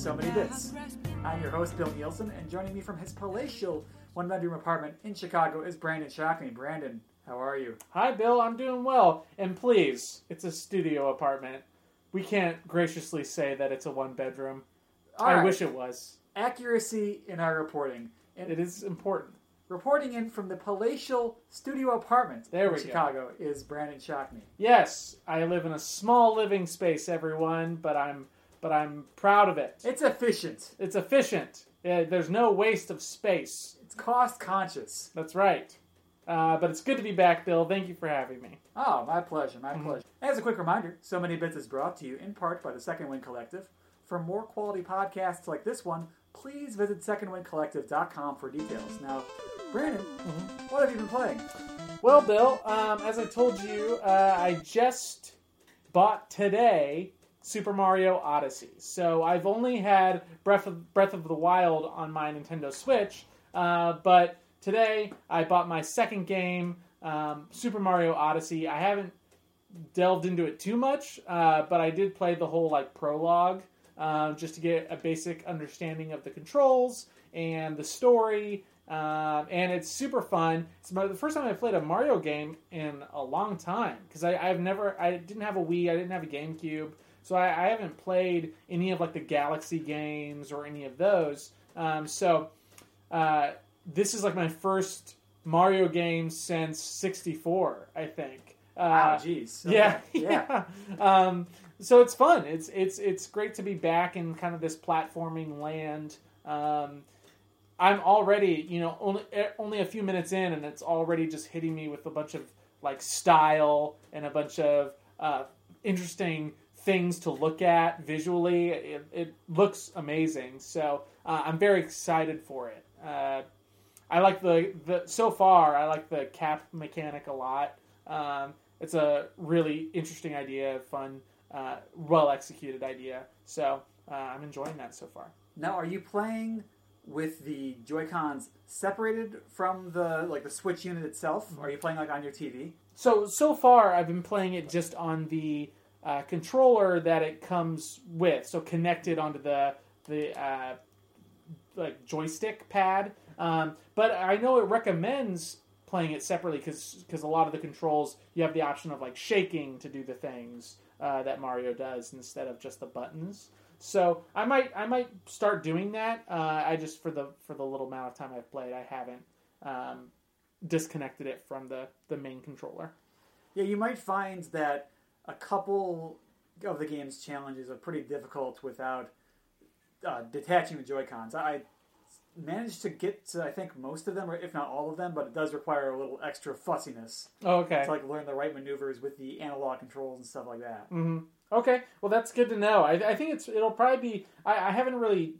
So Many Bits. I'm your host, Bill Nielsen, and joining me from his palatial one bedroom apartment in Chicago is Brandon Shockney. Brandon, how are you? Hi, Bill. I'm doing well. And please, it's a studio apartment. We can't graciously say that it's a one bedroom. All I right. wish it was. Accuracy in our reporting. And It is important. reporting in from the palatial studio apartment There in we go. Chicago is Brandon Shockney. Yes, I live in a small living space, everyone, but I'm but I'm proud of it. It's efficient. It's efficient. Yeah, there's no waste of space. It's cost conscious. That's right. Uh, but it's good to be back, Bill. Thank you for having me. Oh, my pleasure, my Mhm. pleasure. As a quick reminder, So Many Bits is brought to you in part by the Second Wind Collective. For more quality podcasts like this one, please visit secondwindcollective.com for details. Now, Brandon, what have you been playing? Well, Bill, um, as I told you, uh, I just bought today Super Mario Odyssey. So I've only had Breath of Breath of the Wild on my Nintendo Switch, uh, but today I bought my second game, um, Super Mario Odyssey. I haven't delved into it too much, uh, but I did play the whole like prologue um, just to get a basic understanding of the controls and the story. Um, and it's super fun. It's my, the first time I've played a Mario game in a long time because I've never, I didn't have a Wii, I didn't have a GameCube, so I, I haven't played any of like the Galaxy games or any of those. Um, so uh, this is like my first Mario game since '64, I think. Uh, Wow, jeez. Okay. yeah, yeah. yeah. Um, so it's fun. It's it's it's great to be back in kind of this platforming land. Um, I'm already, you know, only eh, only a few minutes in, and it's already just hitting me with a bunch of like style and a bunch of uh, interesting things to look at visually. It, it looks amazing. So uh, I'm very excited for it. Uh, I like the, the so far. I like the cap mechanic a lot. Um, it's a really interesting idea, fun, uh, well executed idea. So uh, I'm enjoying that so far. Now, are you playing with the Joy Cons separated from the like the Switch unit itself? Or are you playing like on your TV? So so far, I've been playing it just on the uh, controller that it comes with, so connected onto the the uh, like joystick pad. Um, but I know it recommends playing it separately because a lot of the controls you have the option of like shaking to do the things uh, that Mario does instead of just the buttons. So I might I might start doing that. Uh, I just for the for the little amount of time I've played, I haven't um, disconnected it from the the main controller. Yeah, you might find that a couple of the game's challenges are pretty difficult without uh, detaching the Joy Cons. I managed to get to I think most of them, or if not all of them, but it does require a little extra fussiness Oh, okay. to like learn the right maneuvers with the analog controls and stuff like that. hmm Okay. Well, that's good to know. I, I think it's it'll probably be. I, I haven't really.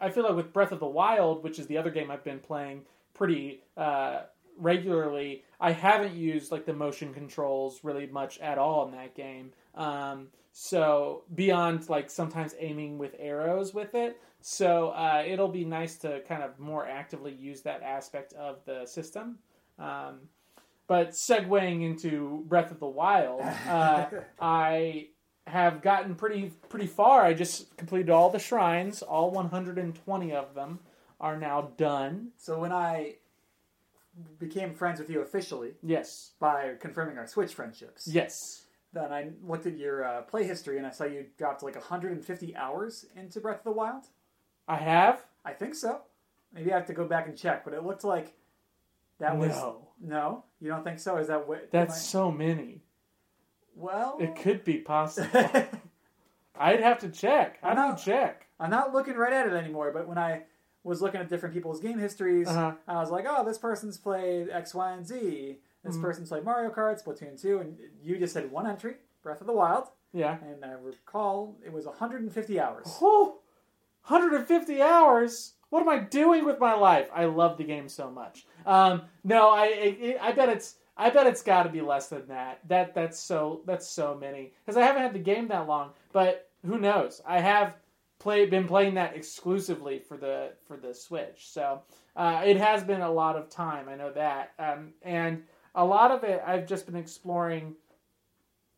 I feel like with Breath of the Wild, which is the other game I've been playing pretty uh, regularly, I haven't used like the motion controls really much at all in that game. Um, so beyond like sometimes aiming with arrows with it, so uh, it'll be nice to kind of more actively use that aspect of the system. Um, but segueing into Breath of the Wild, uh, I have gotten pretty pretty far. I just completed all the shrines. All 120 of them are now done. So when I became friends with you officially Yes. by confirming our Switch friendships, Yes. then I looked at your uh, play history and I saw you dropped like 150 hours into Breath of the Wild. I have. I think so. Maybe I have to go back and check, but it looked like that was No. no. You don't think so? Is that what? That's am so many. Well. It could be possible. I'd have to check. I I'm have not- to check. I'm not looking right at it anymore, but when I was looking at different people's game histories, Uh-huh. I was like, oh, this person's played X, Y, and Z. This Mhm. person's played Mario Kart, Splatoon 2, and you just had one entry, Breath of the Wild, Yeah. and I recall it was 150 hours. Oh, 150 hours. What am I doing with my life? I love the game so much. Um, no, I, I I bet it's I bet it's got to be less than that. That that's so that's so many because I haven't had the game that long. But who knows? I have play been playing that exclusively for the for the Switch. So uh, it has been a lot of time. I know that, um, and a lot of it I've just been exploring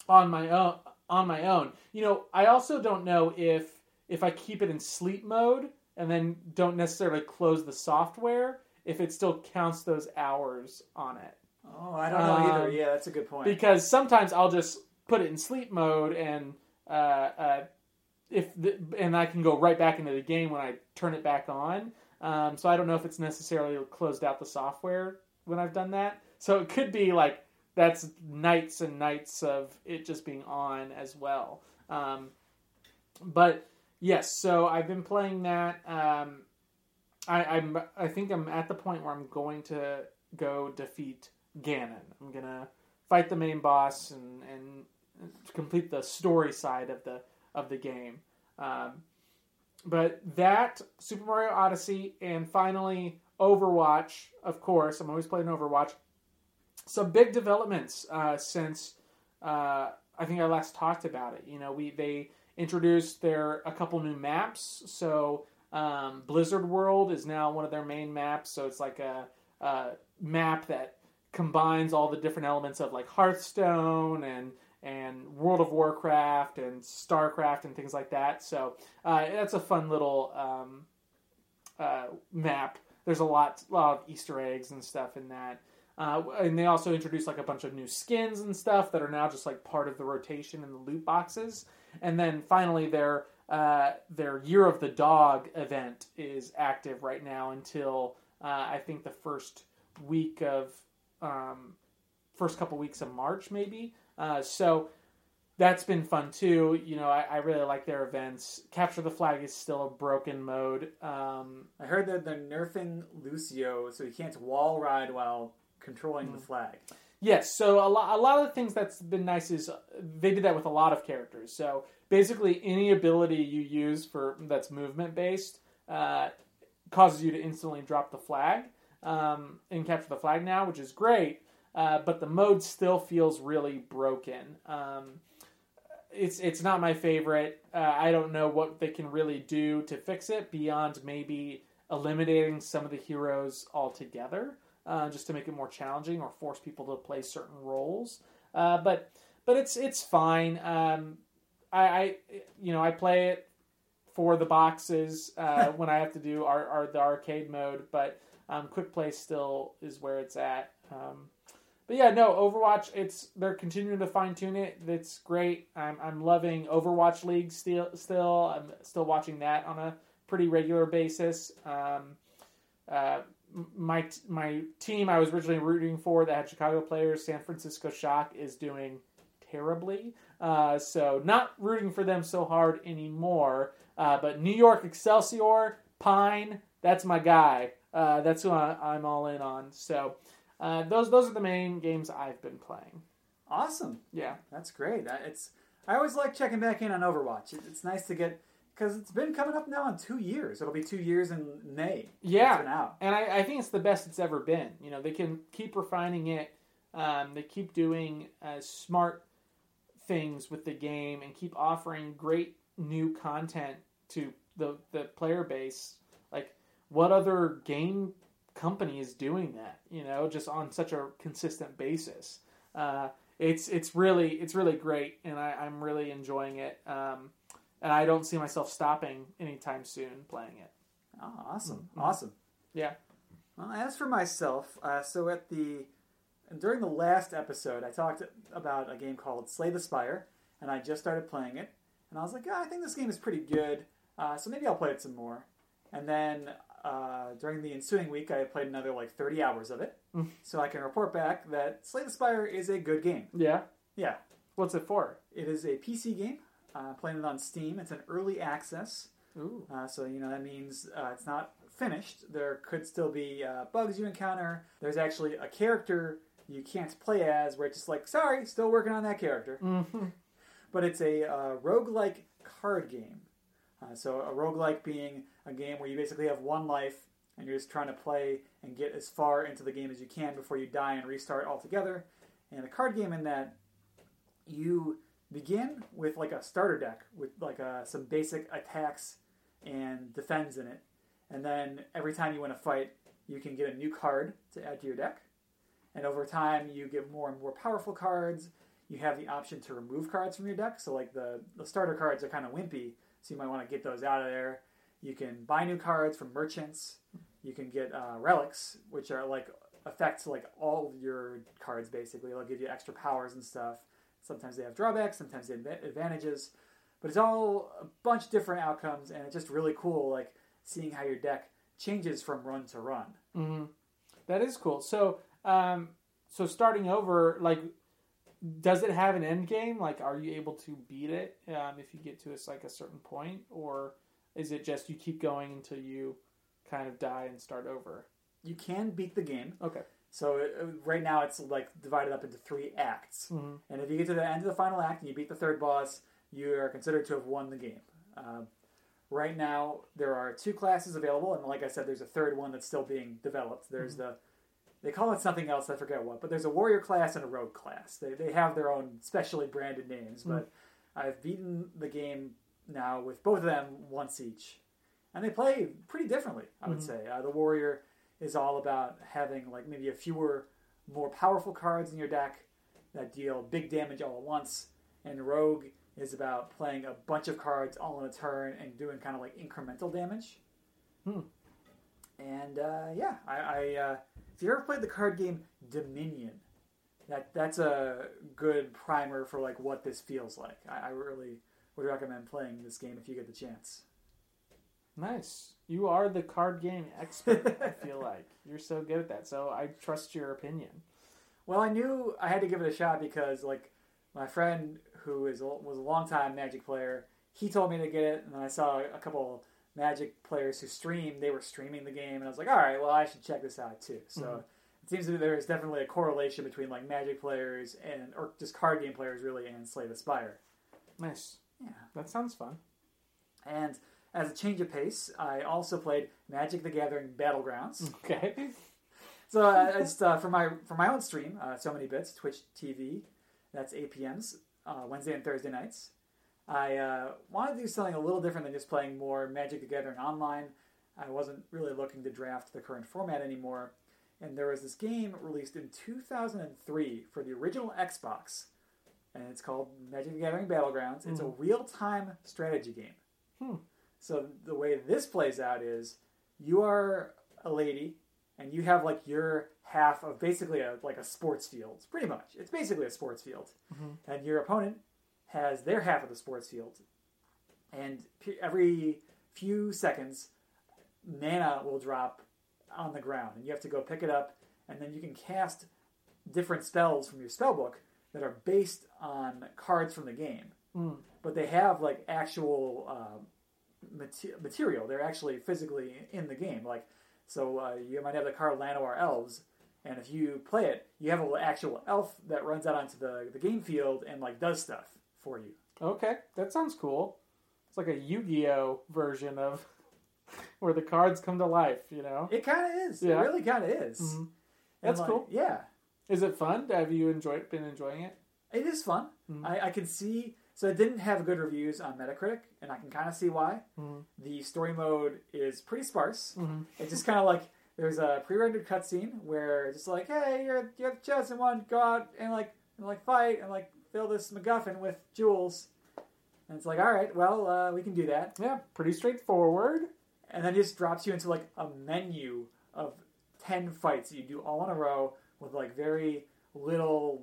on my own. On my own, you know, I also don't know if if I keep it in sleep mode and then don't necessarily close the software, if it still counts those hours on it. Oh, I don't know either. Um, Yeah, that's a good point. Because sometimes I'll just put it in sleep mode and uh, uh, if the, and I can go right back into the game when I turn it back on. Um, so I don't know if it's necessarily closed out the software when I've done that. So it could be like that's nights and nights of it just being on as well. Um, but yes, so I've been playing that. Um, I, I'm I think I'm at the point where I'm going to go defeat Ganon. I'm gonna fight the main boss and, and complete the story side of the of the game. Um, but that Super Mario Odyssey and finally Overwatch, of course. I'm always playing Overwatch. Some big developments uh, since uh, I think I last talked about it. You know, we they introduced their a couple new maps. So um, Blizzard World is now one of their main maps. So it's like a, a map that combines all the different elements of like Hearthstone and and World of Warcraft and Starcraft and things like that. So uh, that's a fun little um, uh, map. There's a lot, lot of Easter eggs and stuff in that. Uh, and they also introduced like a bunch of new skins and stuff that are now just like part of the rotation in the loot boxes. And then finally, their uh, their Year of the Dog event is active right now until uh, I think the first week of um, first couple weeks of March, maybe. Uh, so that's been fun too. You know, I, I really like their events. Capture the Flag is still a broken mode. Um, I heard that they're nerfing Lucio, so he can't wall ride while controlling Hmm. the flag. Yes, so a lot, a lot of the things that's been nice is they did that with a lot of characters. So basically, any ability you use for that's movement based uh, causes you to instantly drop the flag um, and capture the flag now, which is great. Uh, but the mode still feels really broken. Um, it's it's not my favorite. Uh, I don't know what they can really do to fix it beyond maybe eliminating some of the heroes altogether uh, just to make it more challenging or force people to play certain roles. Uh, but but it's it's fine. Um, I, I you know I play it for the boxes uh, when I have to do our, our the arcade mode, but um, quick play still is where it's at. Um, but yeah, no Overwatch. It's they're continuing to fine tune it. It's great. I'm I'm loving Overwatch League still. Still, I'm still watching that on a pretty regular basis. Um, uh, my my team I was originally rooting for that had Chicago players, San Francisco Shock, is doing terribly. Uh, so not rooting for them so hard anymore. Uh, but New York Excelsior, Pine, that's my guy. Uh, that's who I, I'm all in on. So uh, those those are the main games I've been playing. Awesome. Yeah. That's great. I- It's I always like checking back in on Overwatch. It- It's nice to get because it's been coming up now in two years. It'll be two years in May. Yeah. It's been out. and I, I think it's the best it's ever been. You know, they can keep refining it. Um, they keep doing uh, smart things with the game and keep offering great new content to the the player base. Like, what other game company is doing that? You know, just on such a consistent basis. Uh, it's it's really it's really great, and I, I'm really enjoying it. Um, and I don't see myself stopping anytime soon playing it. Oh, awesome. Mhm. Awesome. Yeah. Well, as for myself, uh, so at the during the last episode, I talked about a game called Slay the Spire, and I just started playing it, and I was like, yeah, I think this game is pretty good, uh, so maybe I'll play it some more. And then uh, during the ensuing week, I played another like 30 hours of it, Mm. so I can report back that Slay the Spire is a good game. Yeah. Yeah, What's it for? it is a PC game. Uh, playing it on Steam. It's an early access. Ooh. Uh, so you know that means uh, it's not finished. There could still be uh, bugs you encounter. There's actually a character you can't play as, where it's just like, sorry, still working on that character. Mm-hmm. But it's a uh, roguelike card game. Uh, so a roguelike being a game where you basically have one life and you're just trying to play and get as far into the game as you can before you die and restart altogether. And a card game in that you begin with like a starter deck with like uh, some basic attacks and defends in it. And then every time you win a fight, you can get a new card to add to your deck. And over time, you get more and more powerful cards. You have the option to remove cards from your deck. So, like the, the starter cards are kind of wimpy, so you might want to get those out of there. You can buy new cards from merchants. You can get uh, relics, which are like affect like all of your cards basically. They'll give you extra powers and stuff. Sometimes they have drawbacks, sometimes they have advantages, but it's all a bunch of different outcomes, and it's just really cool, like seeing how your deck changes from run to run. hmm That is cool. So, um, so starting over, like, does it have an end game? Like, are you able to beat it um, if you get to a, like a certain point, or is it just you keep going until you kind of die and start over? You can beat the game. Okay. So uh, right now it's like divided up into three acts, Mhm. and if you get to the end of the final act and you beat the third boss, you are considered to have won the game. Um, right now there are two classes available, and like I said, there's a third one that's still being developed. There's the they call it something else, I forget what, but there's a warrior class and a rogue class. They they have their own specially branded names, but I've beaten the game now with both of them once each, and they play pretty differently. I would Mhm. say uh, the warrior is all about having like maybe a fewer, more powerful cards in your deck that deal big damage all at once, and rogue is about playing a bunch of cards all in a turn and doing kind of like incremental damage. Hmm. And uh, yeah, I, I uh, if you ever played the card game Dominion, that that's a good primer for like what this feels like. I, I really would recommend playing this game if you get the chance. Nice. You are the card game expert. I feel like you're so good at that. So I trust your opinion. Well, I knew I had to give it a shot because like my friend who is was a longtime Magic player, he told me to get it, and then I saw a couple Magic players who streamed. They were streaming the game, and I was like, all right, well, I should check this out too. So. Mhm. It seems that there is definitely a correlation between like Magic players and, or just card game players really, and Slay the Spire. Nice. Yeah. That sounds fun. And as a change of pace, I also played Magic: The Gathering Battlegrounds. Okay. So uh, it's uh, for my for my own stream, uh, so many bits, Twitch TV. That's 8 p.m.s uh, Wednesday and Thursday nights. I uh, want to do something a little different than just playing more Magic: The Gathering online. I wasn't really looking to draft the current format anymore, and there was this game released in 2003 for the original Xbox, and it's called Magic: The Gathering Battlegrounds. It's a real-time strategy game. Hmm. So the way this plays out is you are a lady and you have like your half of basically a like a sports field pretty much it's basically a sports field Mhm. and your opponent has their half of the sports field and every few seconds mana will drop on the ground and you have to go pick it up and then you can cast different spells from your spell book that are based on cards from the game Mm. but they have like actual uh, mate- material. They're actually physically in the game. Like, so uh, you might have the card Llanowar Elves, and if you play it, you have an actual elf that runs out onto the, the game field and like does stuff for you. Okay. That sounds cool. It's like a Yu-Gi-Oh version of where the cards come to life. You know. It kind of is. Yeah. It really kind of is. Mhm. That's like, cool. Yeah, Is it fun? Have you enjoyed been enjoying it? it is fun. Mhm. I, I can see. So it didn't have good reviews on Metacritic, and I can kind of see why. Mhm. The story mode is pretty sparse. Mhm. It's just kind of like there's a pre-rendered cutscene where it's just like, hey, you're you're the chosen one, go out and like and like fight and like fill this MacGuffin with jewels. And it's like, all right, well, uh, we can do that. Yeah, pretty straightforward. And then it just drops you into like a menu of ten fights that you do all in a row with like very little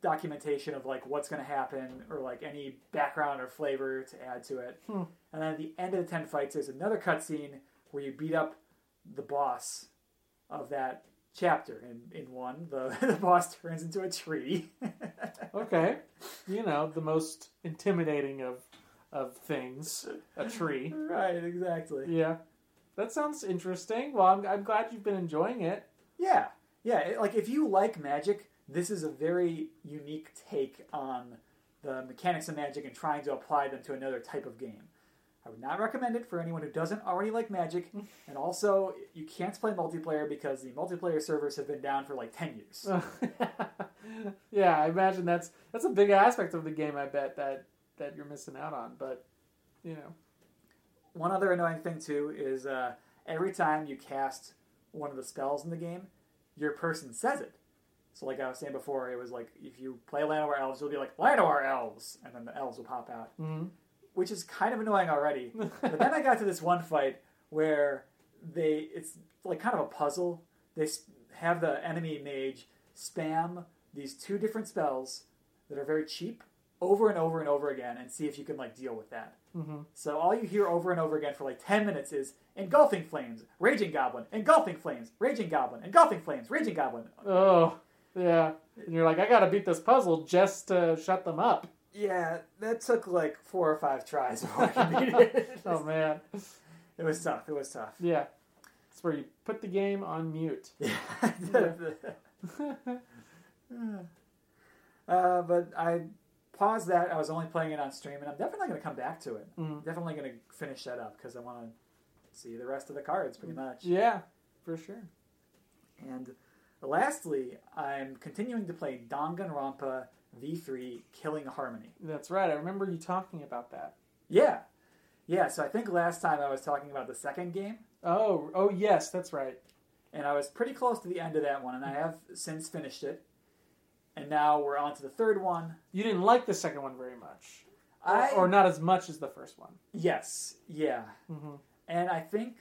documentation of like what's going to happen or like any background or flavor to add to it. Hmm. And then at the end of the ten fights, there's another cutscene where you beat up the boss of that chapter. And in one, the, the boss turns into a tree. Okay. You know, the most intimidating of of things, a tree. right, exactly. Yeah. That sounds interesting. Well, I'm, I'm glad you've been enjoying it. Yeah, yeah. it- like if you like Magic, this is a very unique take on the mechanics of Magic and trying to apply them to another type of game. I would not recommend it for anyone who doesn't already like Magic, and also you can't play multiplayer because the multiplayer servers have been down for like ten years. yeah, I imagine that's that's a big aspect of the game. I bet that that you're missing out on, but you know, one other annoying thing too is uh, every time you cast one of the spells in the game, your person says it. So, like I was saying before, it was like if you play Llanowar Elves, you'll be like Llanowar Elves, and then the elves will pop out, hmm which is kind of annoying already. but then I got to this one fight where they it's like kind of a puzzle. They have the enemy mage spam these two different spells that are very cheap over and over and over again, and see if you can like deal with that. hmm So all you hear over and over again for like 10 minutes is engulfing flames, raging goblin, engulfing flames, raging goblin, engulfing flames, raging goblin. Oh, yeah. And you're like, I gotta beat this puzzle just to shut them up. Yeah, that took like four or five tries before I beat it. oh man. It was tough. It was tough. Yeah. It's where you put the game on mute. Yeah. uh, but I paused that. I was only playing it on stream, and I'm definitely going to come back to it. Mhm. Definitely going to finish that up because I want to see the rest of the cards pretty much. Yeah, for sure. And lastly, I'm continuing to play Danganronpa V3 Killing Harmony. That's right. I remember you talking about that. Yeah. Yeah, so I think last time I was talking about the second game, Oh, oh yes, that's right. and I was pretty close to the end of that one, and I have since finished it. And now we're on to the third one. You didn't like the second one very much, or, I or not as much as the first one. yes, yeah, hmm and I think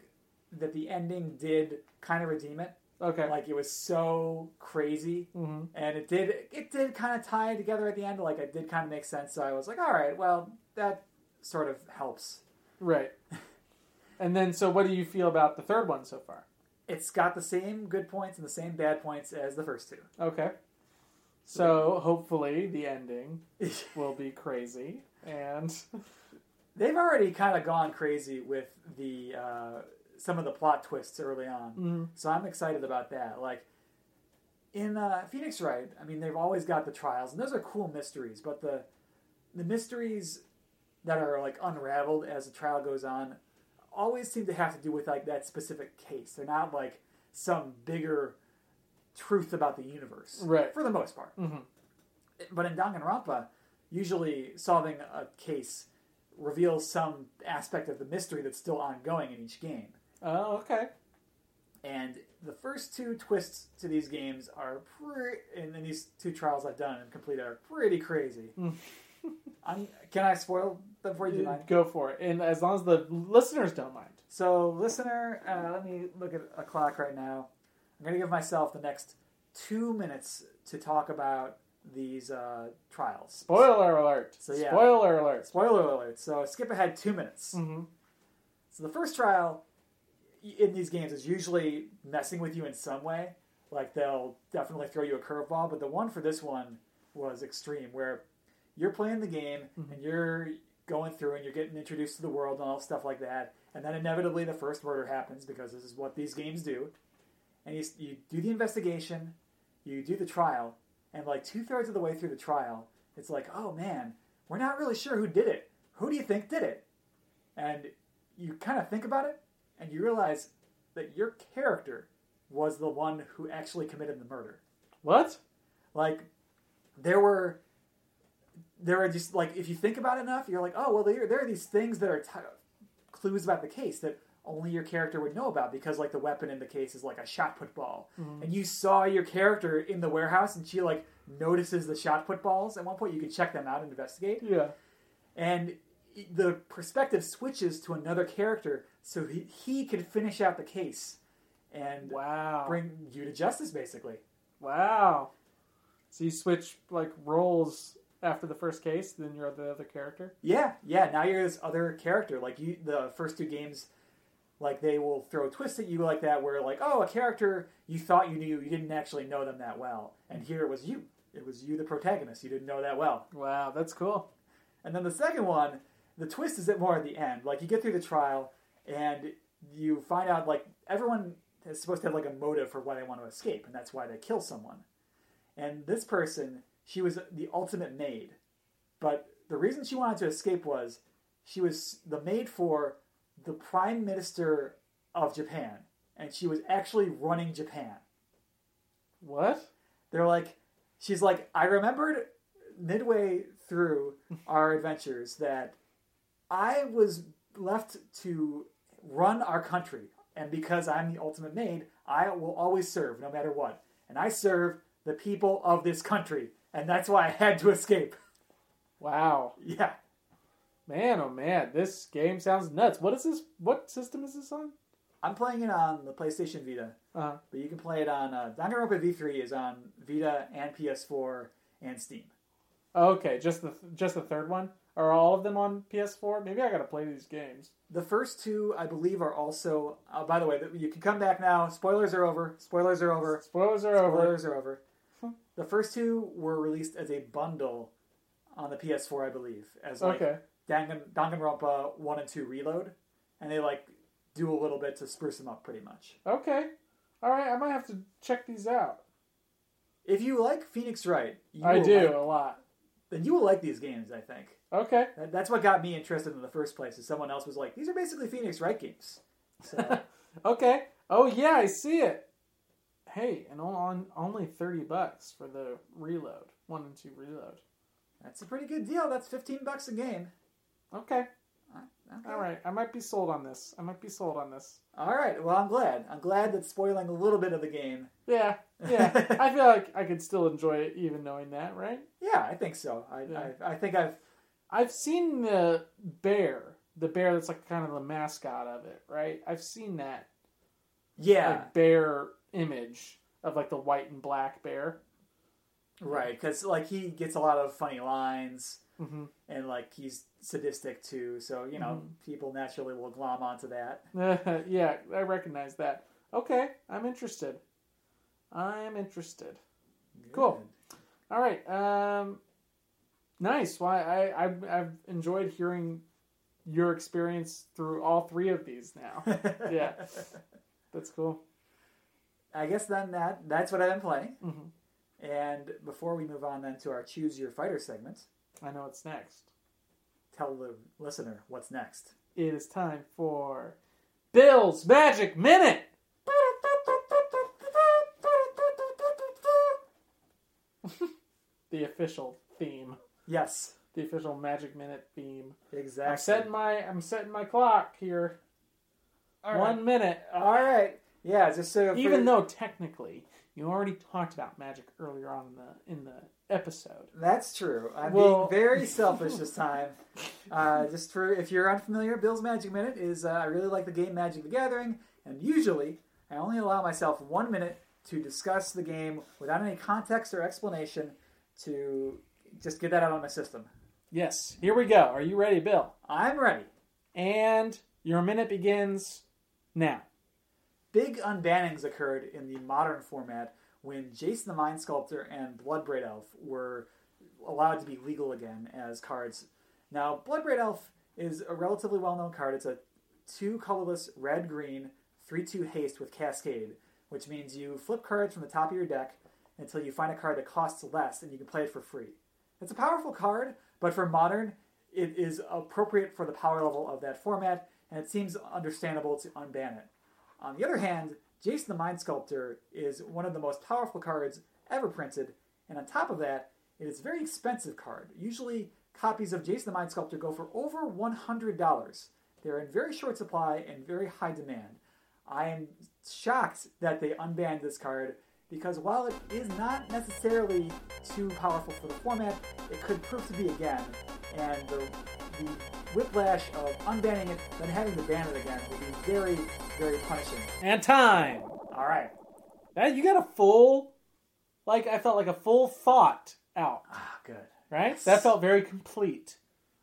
that the ending did kind of redeem it. Okay. Like it was so crazy, hmm and it did it did kind of tie together at the end. Like it did kind of make sense. So I was like, all right, well that sort of helps. Right. And then, so what do you feel about the third one so far? It's got the same good points and the same bad points as the first two. Okay. So hopefully the ending will be crazy, and They've already kind of gone crazy with the uh, some of the plot twists early on, Mhm. so I'm excited about that. Like in uh, Phoenix Wright, I mean, they've always got the trials, and those are cool mysteries. But the the mysteries that are like unraveled as the trial goes on always seem to have to do with like that specific case. They're not like some bigger truth about the universe, Right. For the most part. Mhm. But in Danganronpa, usually solving a case reveals some aspect of the mystery that's still ongoing in each game. Oh, okay. And the first two twists to these games are pretty, and in these two trials I've done and completed are pretty crazy. Mm. I'm, can I spoil them for you? Do mind? Go for it, and as long as the listeners don't mind. So, listener, uh, let me look at a clock right now. I'm going to give myself the next two minutes to talk about these uh, trials. Spoiler alert! So, yeah. Spoiler alert! Spoiler alert. So, skip ahead two minutes. hmm So the first trial in these games is usually messing with you in some way. Like they'll definitely throw you a curveball, but the one for this one was extreme, where you're playing the game Mhm. and you're going through and you're getting introduced to the world and all stuff like that, and then inevitably the first murder happens because this is what these games do. And you, you do the investigation, you do the trial, and like two thirds of the way through the trial, it's like, oh man, we're not really sure who did it. Who do you think did it? And you kind of think about it and you realize that your character was the one who actually committed the murder. What? Like there were there were just like if you think about it enough, you're like, oh well, there there are these things that are t- clues about the case that only your character would know about because like the weapon in the case is like a shot put ball, Mhm. and you saw your character in the warehouse, and she like notices the shot put balls. At one point, you can check them out and investigate Yeah. and the perspective switches to another character so he, he can finish out the case and Wow. bring you to justice basically Wow. So you switch like roles after the first case, then you're the other character. yeah yeah now you're this other character like you the first two games like they will throw twists at you like that where like oh a character you thought you knew you didn't actually know them that well and here it was you it was you the protagonist you didn't know that well Wow, that's cool. And then the second one, the twist is at more at the end. Like you get through the trial and you find out like everyone is supposed to have like a motive for why they want to escape, and that's why they kill someone. And this person, she was the ultimate maid. But the reason she wanted to escape was she was the maid for the prime minister of Japan, and she was actually running Japan. What? They're like, she's like, I remembered midway through our adventures that I was left to run our country, and because I'm the ultimate maid, I will always serve no matter what. And I serve the people of this country, and that's why I had to escape. Wow. Yeah. Man, oh man, this game sounds nuts. What is this? What system is this on? I'm playing it on the PlayStation Vita, Uh, but you can play it on uh, Danganronpa V3 is on Vita and PS4 and Steam. okay, just the just the third one. Are all of them on PS4? Maybe I gotta play these games. The first two, I believe, are also. Uh, by the way, you can come back now. Spoilers are over. Spoilers are over. Spoilers are over. Spoilers are over. The first two were released as a bundle on the PS4, I believe, as like Okay. Dangan, Danganronpa one and two Reload, and they like do a little bit to spruce them up, pretty much. Okay. All right, I might have to check these out. If you like Phoenix Wright, you I do like- a lot. Then you will like these games. I think Okay. that, that's what got me interested in the first place. Is someone else was like, these are basically Phoenix Wright games. So Okay. Oh yeah, I see it. Hey, and on only thirty bucks for the reload, one and two reload. that's a pretty good deal. That's fifteen bucks a game. Okay. Okay. All right. I might be sold on this. I might be sold on this. All right. Well, I'm glad. I'm glad that spoiling a little bit of the game. Yeah. Yeah. I feel like I could still enjoy it even knowing that, right? Yeah, I think so. I, Yeah. I, I think I've. I've seen the bear, the bear that's like kind of the mascot of it, right? I've seen that Yeah, like bear image of like the white and black bear. right. Because like he gets a lot of funny lines, hmm and like he's sadistic too. So you know, people naturally will glom onto that. yeah, I recognize that. Okay, I'm interested. I'm interested. Cool. All right. Um, nice. Well, I, I I've enjoyed hearing your experience through all three of these now. Yeah. That's cool. I guess then that that's what I've been playing. Mhm. And before we move on then to our choose your fighter segment, I know what's next. Tell the listener what's next. It is time for Bill's Magic Minute. The official theme. Yes, The official Magic Minute theme. exactly. I'm setting my I'm setting my clock here. All right. One minute. All right. Yeah, just so for- Even though technically you already talked about magic earlier on in the in the episode. That's true. I'm Well- being very selfish this time. Uh, just for if you're unfamiliar, Bill's Magic Minute is uh, I really like the game Magic the Gathering, and usually I only allow myself one minute to discuss the game without any context or explanation to just get that out of my system. Yes. Here we go. Are you ready, Bill? I'm ready. And your minute begins now. Big unbannings occurred in the modern format when Jace the Mind Sculptor and Bloodbraid Elf were allowed to be legal again as cards. Now, Bloodbraid Elf is a relatively well known card. It's a two colorless red green 3 2 haste with Cascade, which means you flip cards from the top of your deck until you find a card that costs less and you can play it for free. It's a powerful card, but for modern, it is appropriate for the power level of that format, and it seems understandable to unban it. On the other hand, Jace the Mind Sculptor is one of the most powerful cards ever printed, and on top of that, it is a very expensive card. Usually, copies of Jace the Mind Sculptor go for over $100. They're in very short supply and very high demand. I am shocked that they unbanned this card because while it is not necessarily too powerful for the format, it could prove to be again, and the, the whiplash of unbanning it, then having to ban it again would be very, very punishing. And time. All right. That you got a full like I felt like a full thought out, Ah, good. right? That felt very complete.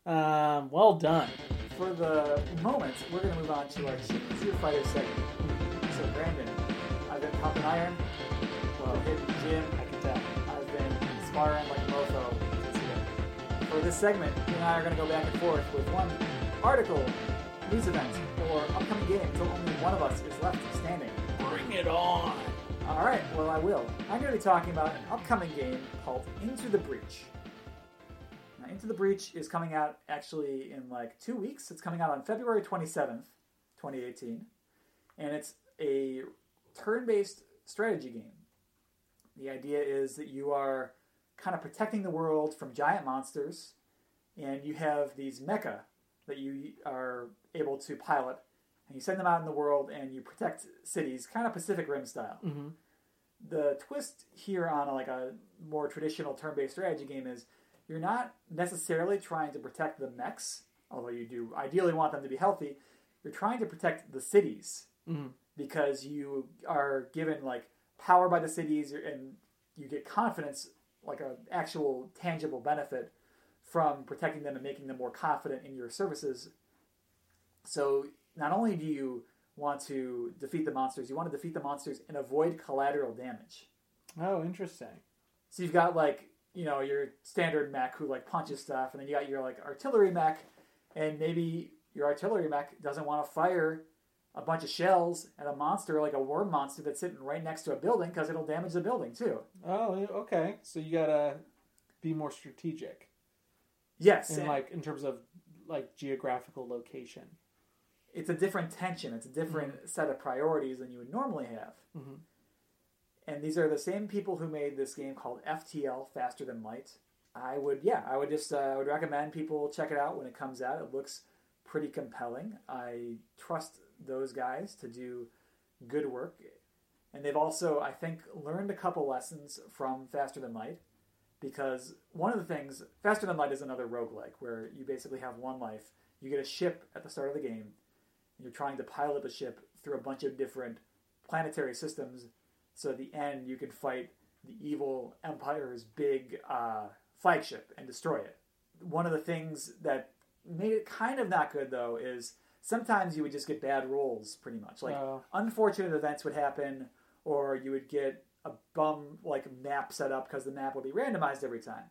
Um, well done. For the moment, we're going to move on to our Your Fighter segment. So, Brandon, I've been pumping iron, well, hitting the gym, I can tell. I've been sparring like a mofo. This. For this segment, you and I are going to go back and forth with one article, news event, or upcoming game until only one of us is left standing. Bring it on. All right, well, I will. I'm going to be talking about an upcoming game called Into the Breach. Now, Into the Breach is coming out actually in like two weeks. It's coming out on February 27th, 2018. And it's a turn based strategy game. The idea is that you are kind of protecting the world from giant monsters, and you have these mecha that you are able to pilot, and you send them out in the world and you protect cities, kind of Pacific Rim style. hmm The twist here on like a more traditional turn-based strategy game is you're not necessarily trying to protect the mechs, although you do ideally want them to be healthy. You're trying to protect the cities Mhm. because you are given like power by the cities and you get confidence, like a actual tangible benefit from protecting them and making them more confident in your services. So not only do you want to defeat the monsters, you want to defeat the monsters and avoid collateral damage. Oh, interesting. So you've got like you know your standard mech who like punches stuff, and then you got your like artillery mech, and maybe your artillery mech doesn't want to fire a bunch of shells at a monster like a worm monster that's sitting right next to a building because it'll damage the building too. Oh, okay. So you gotta be more strategic Yes, in like in terms of like geographical location. it's a different tension. It's a different set of priorities than you would normally have. Mhm. And these are the same people who made this game called FTL, Faster Than Light. I would, yeah, I would just, uh, I would recommend people check it out when it comes out. It looks pretty compelling. I trust those guys to do good work. And they've also, I think, learned a couple lessons from Faster Than Light. Because one of the things, Faster Than Light is another roguelike where you basically have one life. You get a ship at the start of the game. And you're trying to pilot the ship through a bunch of different planetary systems. So at the end, you can fight the evil empire's big uh, flagship and destroy it. One of the things that made it kind of not good, though, is sometimes you would just get bad rolls, pretty much. Like Oh. unfortunate events would happen, or you would get a bum like map set up because the map would be randomized every time,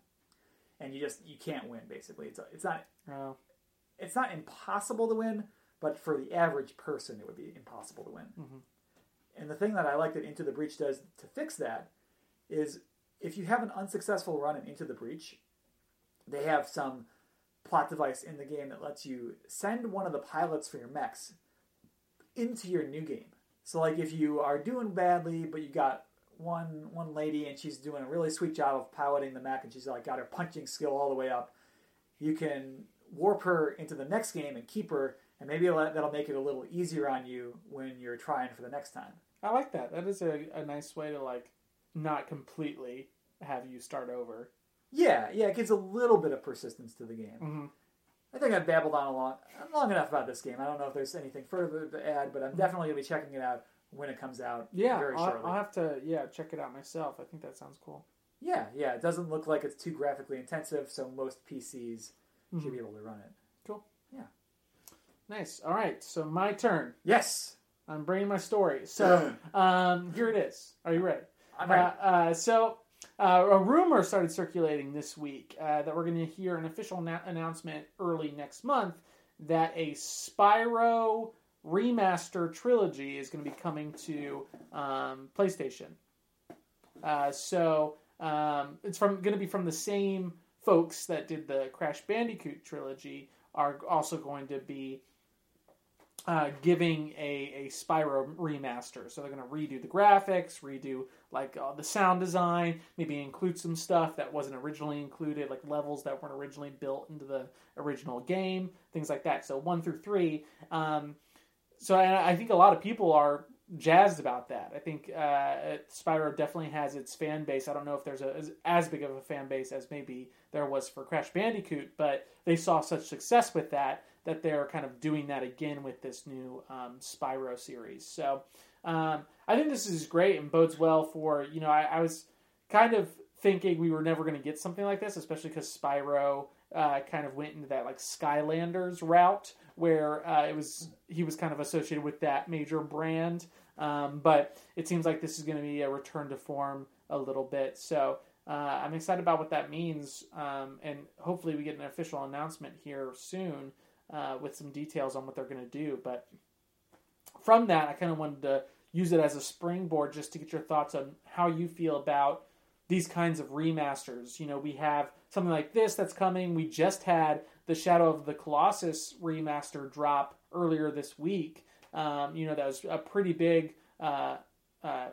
and you just you can't win. Basically, it's it's not Oh. it's not impossible to win, but for the average person, it would be impossible to win. Mhm. And the thing that I like that Into the Breach does to fix that is if you have an unsuccessful run in Into the Breach, they have some plot device in the game that lets you send one of the pilots for your mechs into your new game. So like if you are doing badly, but you got one one lady and she's doing a really sweet job of piloting the mech and she's like got her punching skill all the way up, you can warp her into the next game and keep her, and maybe that'll make it a little easier on you when you're trying for the next time. I like that. That is a, a nice way to like not completely have you start over. Yeah, yeah, it gives a little bit of persistence to the game. Mhm. I think I've babbled on a long, long enough about this game. I don't know if there's anything further to add, but I'm definitely gonna be checking it out when it comes out. Yeah, very I'll, shortly. I'll have to yeah check it out myself. I think that sounds cool. Yeah, yeah. It doesn't look like it's too graphically intensive, so most PCs Mm-hmm. should be able to run it. Cool. Yeah. Nice. All right, so my turn. Yes, I'm bringing my story. So um, here it is. Are you ready? I'm Uh, ready. uh, so, uh, a rumor started circulating this week uh, that we're going to hear an official na- announcement early next month that a Spyro remaster trilogy is going to be coming to um, PlayStation. Uh, so, um, it's from going to be from the same folks that did the Crash Bandicoot trilogy are also going to be uh, giving a, a Spyro remaster. So they're going to redo the graphics, redo like uh, the sound design, maybe include some stuff that wasn't originally included, like levels that weren't originally built into the original game, things like that. So one through three. Um, so I, I think a lot of people are jazzed about that. I think uh, Spyro definitely has its fan base. I don't know if there's a, as, as big of a fan base as maybe there was for Crash Bandicoot, but they saw such success with that that they're kind of doing that again with this new um, Spyro series. So um, I think this is great and bodes well for you know I, I was kind of thinking we were never going to get something like this, especially because Spyro uh, kind of went into that like Skylanders route where uh, it was he was kind of associated with that major brand. Um, but it seems like this is going to be a return to form a little bit. So uh, I'm excited about what that means, um, and hopefully we get an official announcement here soon uh, with some details on what they're going to do. But from that, I kind of wanted to use it as a springboard just to get your thoughts on how you feel about these kinds of remasters. You know, we have something like this that's coming. We just had the Shadow of the Colossus remaster drop earlier this week. Um, you know, that was a pretty big uh, uh,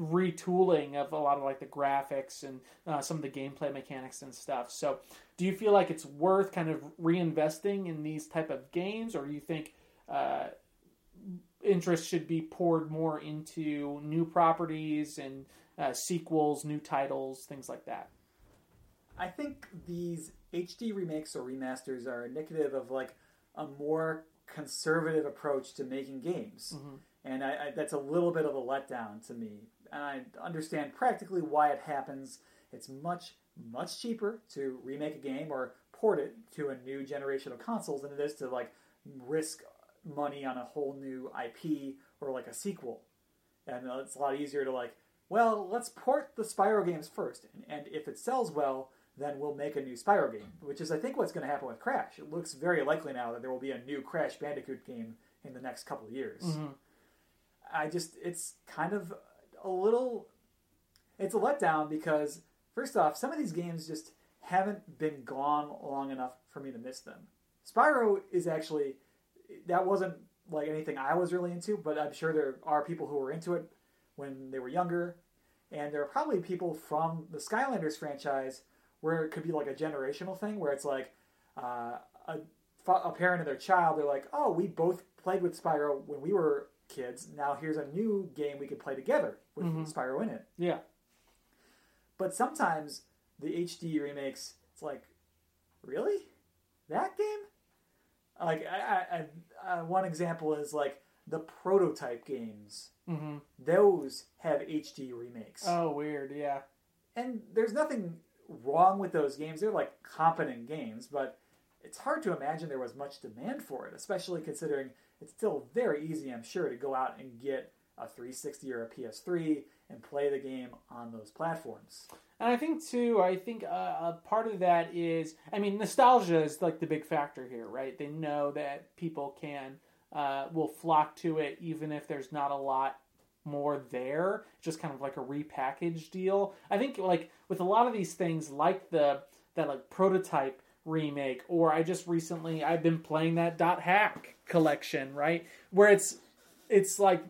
retooling of a lot of like the graphics and uh, some of the gameplay mechanics and stuff. So, do you feel like it's worth kind of reinvesting in these type of games, or do you think uh, interest should be poured more into new properties and uh, sequels, new titles, things like that? I think these HD remakes or remasters are indicative of like a more conservative approach to making games, Mhm. and I, I, that's a little bit of a letdown to me. And I understand practically why it happens. It's much much cheaper to remake a game or port it to a new generation of consoles than it is to like risk money on a whole new IP or like a sequel. And uh, it's a lot easier to like, well, let's port the Spyro games first, and, and if it sells well, then we'll make a new Spyro game, which is I think what's going to happen with Crash. It looks very likely now that there will be a new Crash Bandicoot game in the next couple of years. Mhm. I just it's kind of a little it's a letdown because first off, some of these games just haven't been gone long enough for me to miss them. Spyro is actually that wasn't like anything I was really into, but I'm sure there are people who were into it when they were younger, and there are probably people from the Skylanders franchise where it could be like a generational thing where it's like uh, a, a parent and their child they're like oh we both played with spyro when we were kids now here's a new game we could play together with Mhm. spyro in it Yeah. but sometimes the hd remakes it's like really that game like I, I, I, uh, one example is like the prototype games hmm those have hd remakes Oh, weird. Yeah. and there's nothing wrong with those games. They're like competent games, but it's hard to imagine there was much demand for it, especially considering it's still very easy, I'm sure, to go out and get a 360 or a PS3 and play the game on those platforms. And I think too, I think uh, a part of that is, I mean, nostalgia is like the big factor here, right? They know that people can uh, will flock to it even if there's not a lot more there. Just kind of like a repackaged deal. I think like with a lot of these things, like the that like prototype remake, or I just recently I've been playing that dot hack collection, right? Where it's it's like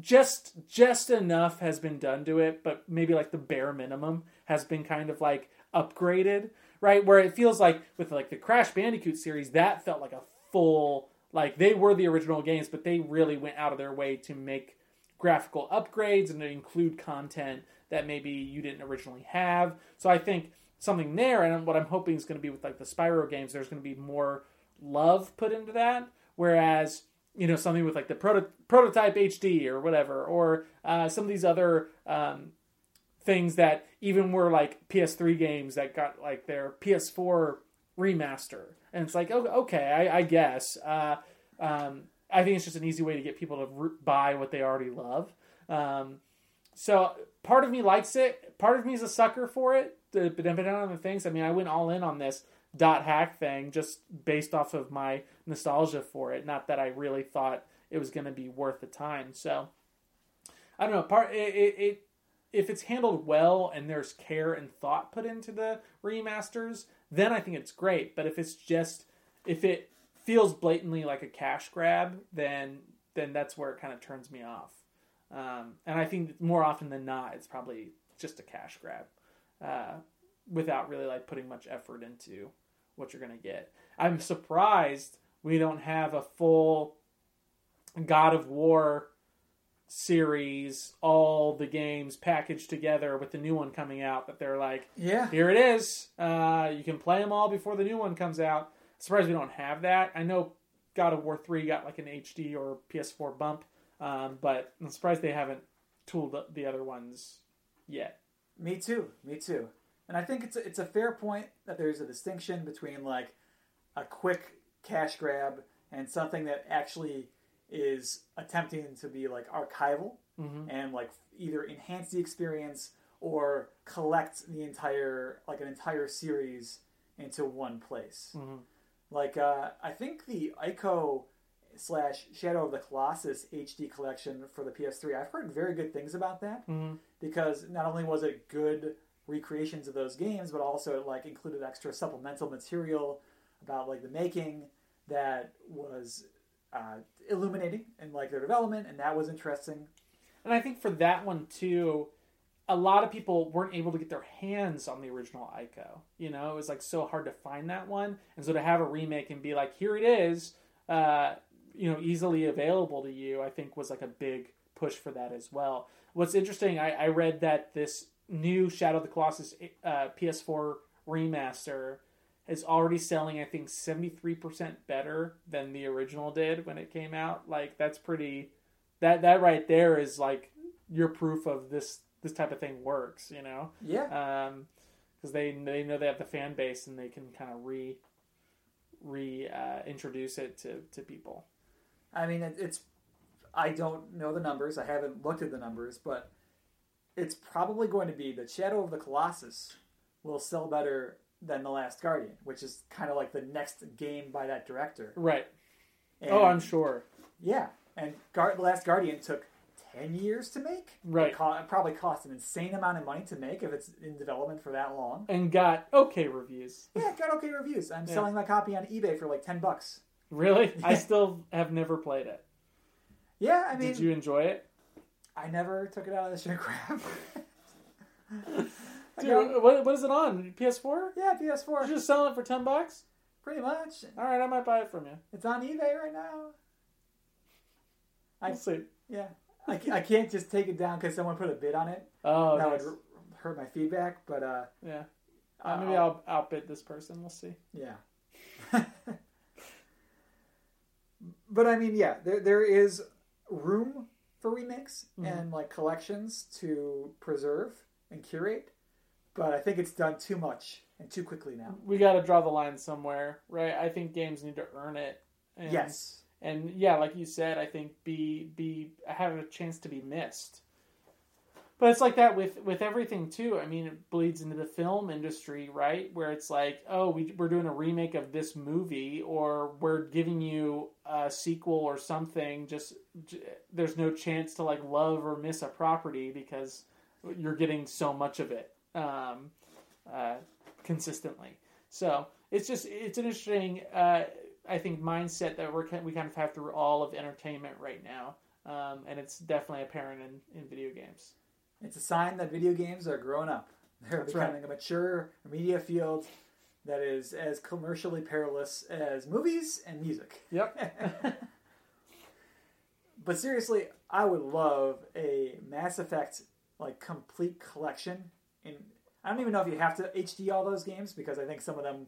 just just enough has been done to it, but maybe like the bare minimum has been kind of like upgraded, right? Where it feels like with like the Crash Bandicoot series, that felt like a full like they were the original games, but they really went out of their way to make graphical upgrades and to include content that maybe you didn't originally have. So I think something there, and what I'm hoping is going to be with like the Spyro games, there's going to be more love put into that. Whereas you know something with like the proto- prototype HD or whatever, or uh, some of these other um, things that even were like PS3 games that got like their PS4 remaster, and it's like oh, okay, I, I guess. Uh, um, I think it's just an easy way to get people to re- buy what they already love. Um, so part of me likes it. Part of me is a sucker for it. The- Depending on the things, I mean, I went all in on this dot hack thing just based off of my nostalgia for it. Not that I really thought it was going to be worth the time. So I don't know. Part it, it, it if it's handled well and there's care and thought put into the remasters, then I think it's great. But if it's just if it feels blatantly like a cash grab, then then that's where it kind of turns me off. Um, and I think more often than not, it's probably just a cash grab, uh, without really like putting much effort into what you're gonna get. I'm surprised we don't have a full God of War series, all the games packaged together with the new one coming out. That they're like, Yeah. here it is. Uh, you can play them all before the new one comes out. Surprised we don't have that. I know God of War three got like an HD or PS4 bump, um, but I'm surprised they haven't tooled up the other ones yet. Me too. Me too. And I think it's a, it's a fair point that there's a distinction between like a quick cash grab and something that actually is attempting to be like archival hmm and like either enhance the experience or collect the entire like an entire series into one place. hmm Like uh, I think the Ico slash Shadow of the Colossus HD collection for the PS3. I've heard very good things about that hmm because not only was it good recreations of those games, but also it like included extra supplemental material about like the making that was uh, illuminating and like their development, and that was interesting. And I think for that one too, a lot of people weren't able to get their hands on the original Ico. You know, it was like so hard to find that one, and so to have a remake and be like, here it is, uh, you know, easily available to you, I think was like a big push for that as well. What's interesting, I, I read that this new Shadow of the Colossus uh, PS4 remaster is already selling, I think, seventy three percent better than the original did when it came out. Like that's pretty. That that right there is like your proof of this this type of thing works. You know, Yeah. um, because they they know they have the fan base and they can kind of re re uh, introduce it to to people. I mean, it, it's. I don't know the numbers. I haven't looked at the numbers, but it's probably going to be that Shadow of the Colossus will sell better than The Last Guardian, which is kind of like the next game by that director. Right. And, oh, I'm sure. Yeah, and Gar- The Last Guardian took ten years to make. Right. It, co- it probably cost an insane amount of money to make if it's in development for that long. And got okay reviews. Yeah, it got okay reviews. I'm Yeah. selling my copy on eBay for like ten bucks. Really? I still have never played it. Yeah, I mean, Did you enjoy it? I never took it out of the shit crap. I Dude, what, what is it on? PS4? yeah, You're PS4, just selling it for 10 bucks? pretty much. All right, I might buy it from you. It's on eBay right now. I- We'll see. Yeah, I, ca- I can't just take it down because someone put a bid on it. Oh, that nice. would r- hurt my feedback, but uh, yeah. Uh, maybe I'll- I'll outbid this person. We'll see. Yeah. but I mean, yeah, there there is room for remakes Mhm. and like collections to preserve and curate, but I think it's done too much and too quickly now. We got to draw the line somewhere, right? I think games need to earn it. And, yes. And yeah, like you said, I think be be have a chance to be missed. But it's like that with with everything too. I mean, it bleeds into the film industry, right? Where it's like, oh, we, we're doing a remake of this movie, or we're giving you a sequel or something. Just j- there's no chance to like love or miss a property because you're getting so much of it um, uh, consistently. So it's just it's an interesting, uh, I think, mindset that we're we kind of have through all of entertainment right now, um, and it's definitely apparent in, in video games. It's a sign that video games are growing up. They're That's right. becoming a mature media field that is as commercially perilous as movies and music. Yep. But seriously, I would love a Mass Effect like complete collection. In I don't even know if you have to HD all those games because I think some of them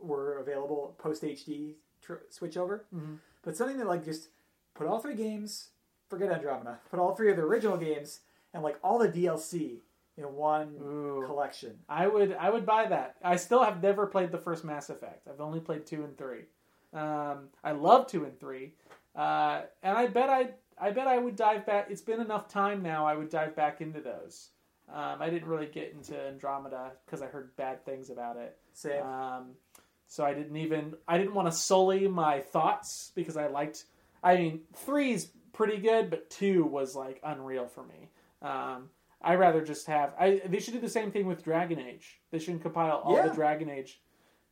were available post HD tr- switch over. Mhm. But something that like just put all three games, forget Andromeda, put all three of the original games and like all the DLC in one Ooh. collection. I would I would buy that. I still have never played the first Mass Effect. I've only played two and three. Um, I love two and three, uh, and I bet I I bet I would dive back. It's been enough time now. I would dive back into those. Um, I didn't really get into Andromeda because I heard bad things about it. Same. Um, so I didn't even I didn't want to sully my thoughts because I liked. I mean, three's pretty good, but two was like unreal for me. Um, I rather just have. I they should do the same thing with Dragon Age. They shouldn't compile all Yeah. the Dragon Age.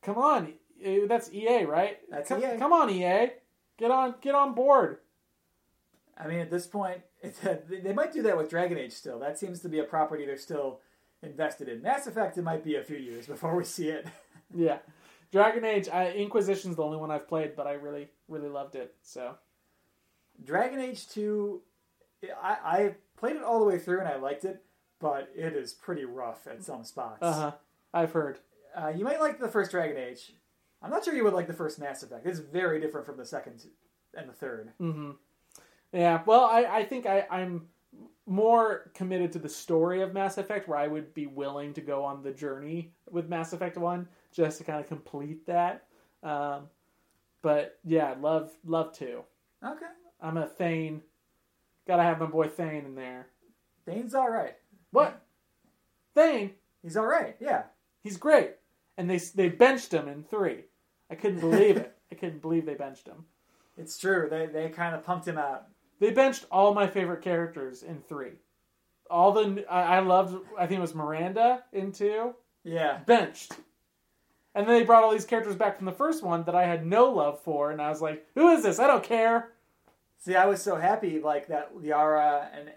Come on, eh, that's EA, right? That's come, EA. Come on, EA, get on get on board. I mean, at this point, they might do that with Dragon Age still. That seems to be a property they're still invested in. Mass Effect, it might be a few years before we see it. Yeah, Dragon Age. I, Inquisition's the only one I've played, but I really really loved it. So Dragon Age 2, I, I played it all the way through and I liked it, but it is pretty rough at some spots. uh huh. I've heard. Uh, you might like the first Dragon Age. I'm not sure you would like the first Mass Effect. It's very different from the second and the third. Mm-hmm. Yeah, well, I, I think I, I'm more committed to the story of Mass Effect, where I would be willing to go on the journey with Mass Effect One just to kind of complete that. Um, but yeah, love love two. Okay. I'm a Thane. Gotta have my boy Thane in there. Dane's alright. What? Thane? He's alright, yeah. He's great. And they they benched him in three. I couldn't believe it. I couldn't believe they benched him. It's true. They, they kind of pumped him out. They benched all my favorite characters in three. All the I, I loved. I think it was Miranda in two. Yeah. Benched. And then they brought all these characters back from the first one that I had no love for, and I was like, "Who is this? I don't care." See, I was so happy like that Liara and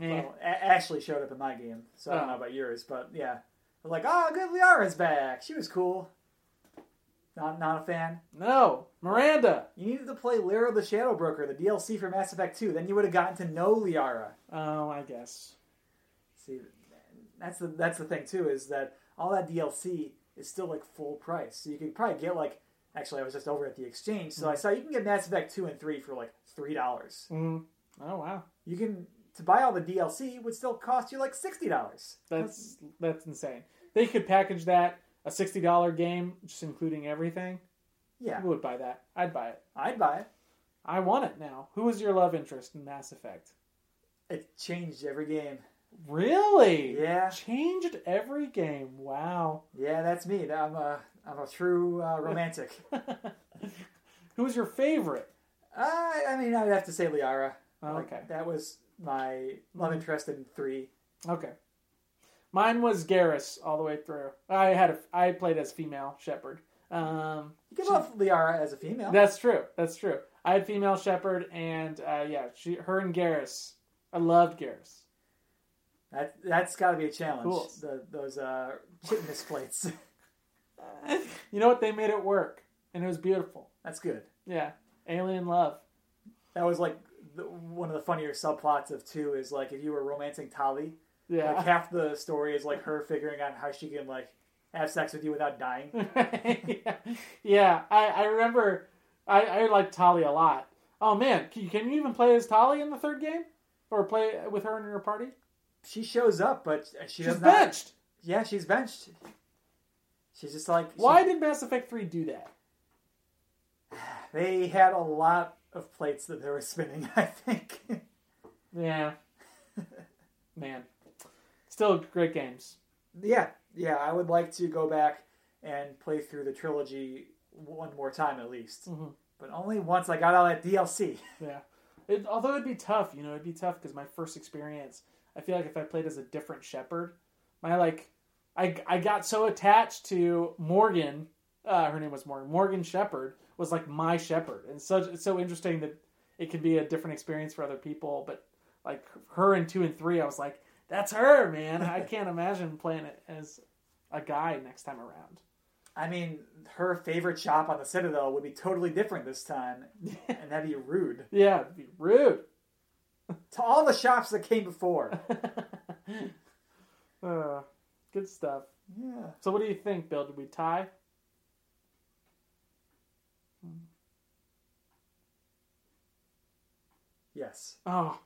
Eh. Well, A- Ashley showed up in my game, so I don't Oh. know about yours, but yeah. They're like, oh, good, Liara's back. She was cool. Not, not a fan. No, Miranda. You needed to play Lair of the Shadow Broker, the DLC for Mass Effect 2. Then you would have gotten to know Liara. Oh, I guess. See, that's the that's the thing too is that all that DLC is still like full price. So you could probably get like actually I was just over at the exchange, so I saw you can get Mass Effect 2 and 3 for like three dollars. Mm. Oh wow, You can to buy all the DLC would still cost you like sixty dollars. that's that's insane. They could package that a sixty dollar game, just including everything. yeah, Who would buy that? I'd buy it. I'd buy it. I want it now. Who is your love interest in Mass Effect? It changed every game. Really? Yeah, Changed every game. Wow. yeah, that's me. I'm a I'm a true uh, romantic. Who was your favorite? I I mean I'd have to say Liara. Oh, Like, okay. that was my love interest in three. Okay. Mine was Garrus all the way through. I had a I played as female Shepard. Um, You can love Liara as a female. that's true. That's true. I had female Shepard, and uh, yeah, she, her and Garrus. I loved Garrus. That that's got to be a challenge. Cool. The, those uh, chitinous plates. You know what? They made it work, and it was beautiful. that's good. Yeah, alien love. That was like the, one of the funnier subplots of two is like if you were romancing Tali, Yeah. like half the story is like her figuring out how she can like have sex with you without dying. yeah, yeah. I, I remember I, I liked Tali a lot. Oh man, can you, can you even play as Tali in the third game, or play with her in your party? She shows up, but she She's does not. benched. Yeah, she's benched. She's just like she- Why did Mass Effect Three do that? they had a lot of plates that they were spinning. I think. Yeah, man. Still great games. yeah, yeah. I would like to go back and play through the trilogy one more time at least, Mhm. but only once I got all that DLC. Yeah. It, although it'd be tough, you know, it'd be tough because my first experience, I feel like if I played as a different Shepard, my like, I I got so attached to Morgan. Uh, her name was Morgan. Morgan Shepard was like my Shepard, and so it's so interesting that it can be a different experience for other people. But like her in two and three, I was like, that's her, man. I can't imagine playing it as a guy next time around. I mean, her favorite shop on the Citadel would be totally different this time, and that'd be rude Yeah, it'd be rude. to all the shops that came before. uh, good stuff. Yeah. So, what do you think, Bill? Did we tie? Yes. Oh,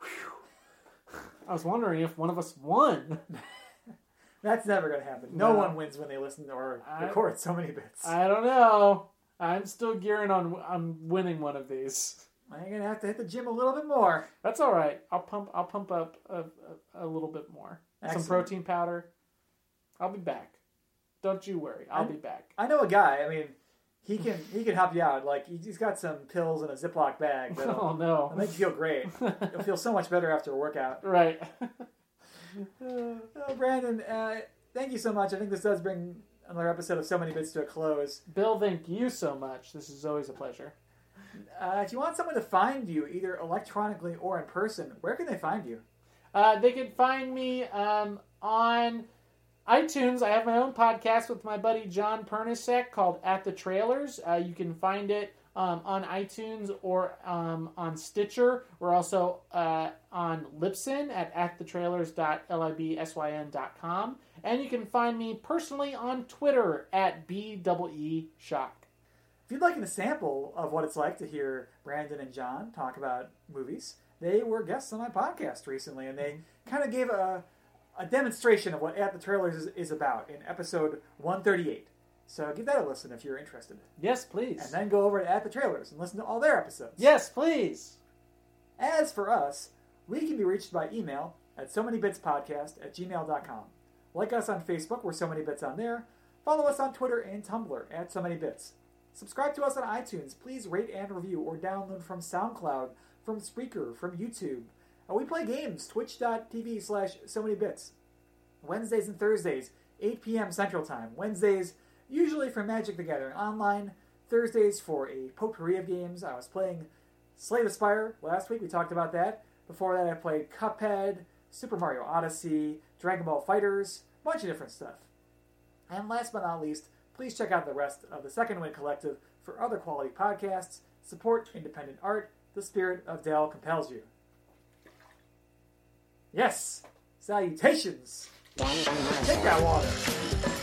whew. I was wondering if one of us won. That's never going to happen. No, No. one wins when they listen to or I- record so many bits. I don't know. I'm still gearing on I'm winning one of these. I'm going to have to hit the gym a little bit more. That's all right. I'll pump. I'll pump up a, a, a little bit more. Excellent. Some protein powder. I'll be back. Don't you worry. I'll I'm- be back. I know a guy. I mean, he can he can help you out. Like he- he's got some pills in a Ziploc bag Oh no. make you feel great. You'll feel so much better after a workout. right. Oh, Brandon, uh, thank you so much. I think this does bring another episode of So Many Bits to a close. Bill, thank you so much. This is always a pleasure. Uh, if you want someone to find you, either electronically or in person, where can they find you? Uh, they can find me um, on iTunes. I have my own podcast with my buddy John Pernisek called At the Trailers. Uh, you can find it um, on iTunes or um, on Stitcher. We're also uh, on Libsyn at atthetrailers.libsyn.com. And you can find me personally on Twitter at BEE Shock. If you'd like a sample of what it's like to hear Brandon and John talk about movies, they were guests on my podcast recently, and they kind of gave a, a demonstration of what At the Trailers is, is about in episode 138. So give that a listen if you're interested. Yes, please. And then go over to At the Trailers and listen to all their episodes. Yes, please. As for us, we can be reached by email at so many bits podcast at gmail.com. Like us on Facebook, we're so many bits on there. Follow us on Twitter and Tumblr at so many bits. Subscribe to us on iTunes. Please rate and review or download from SoundCloud, from Spreaker, from YouTube. We play games, twitch.tv slash so many bits. Wednesdays and Thursdays, 8 p.m. Central Time. Wednesdays, usually for Magic the Gathering Online. Thursdays for a potpourri of games. I was playing Slay the Spire last week. We talked about that. Before that, I played Cuphead, Super Mario Odyssey, Dragon Ball FighterZ, a bunch of different stuff. And last but not least, please check out the rest of the Second Wind Collective for other quality podcasts. Support independent art. The spirit of Dell compels you. Yes! Salutations! Take that water!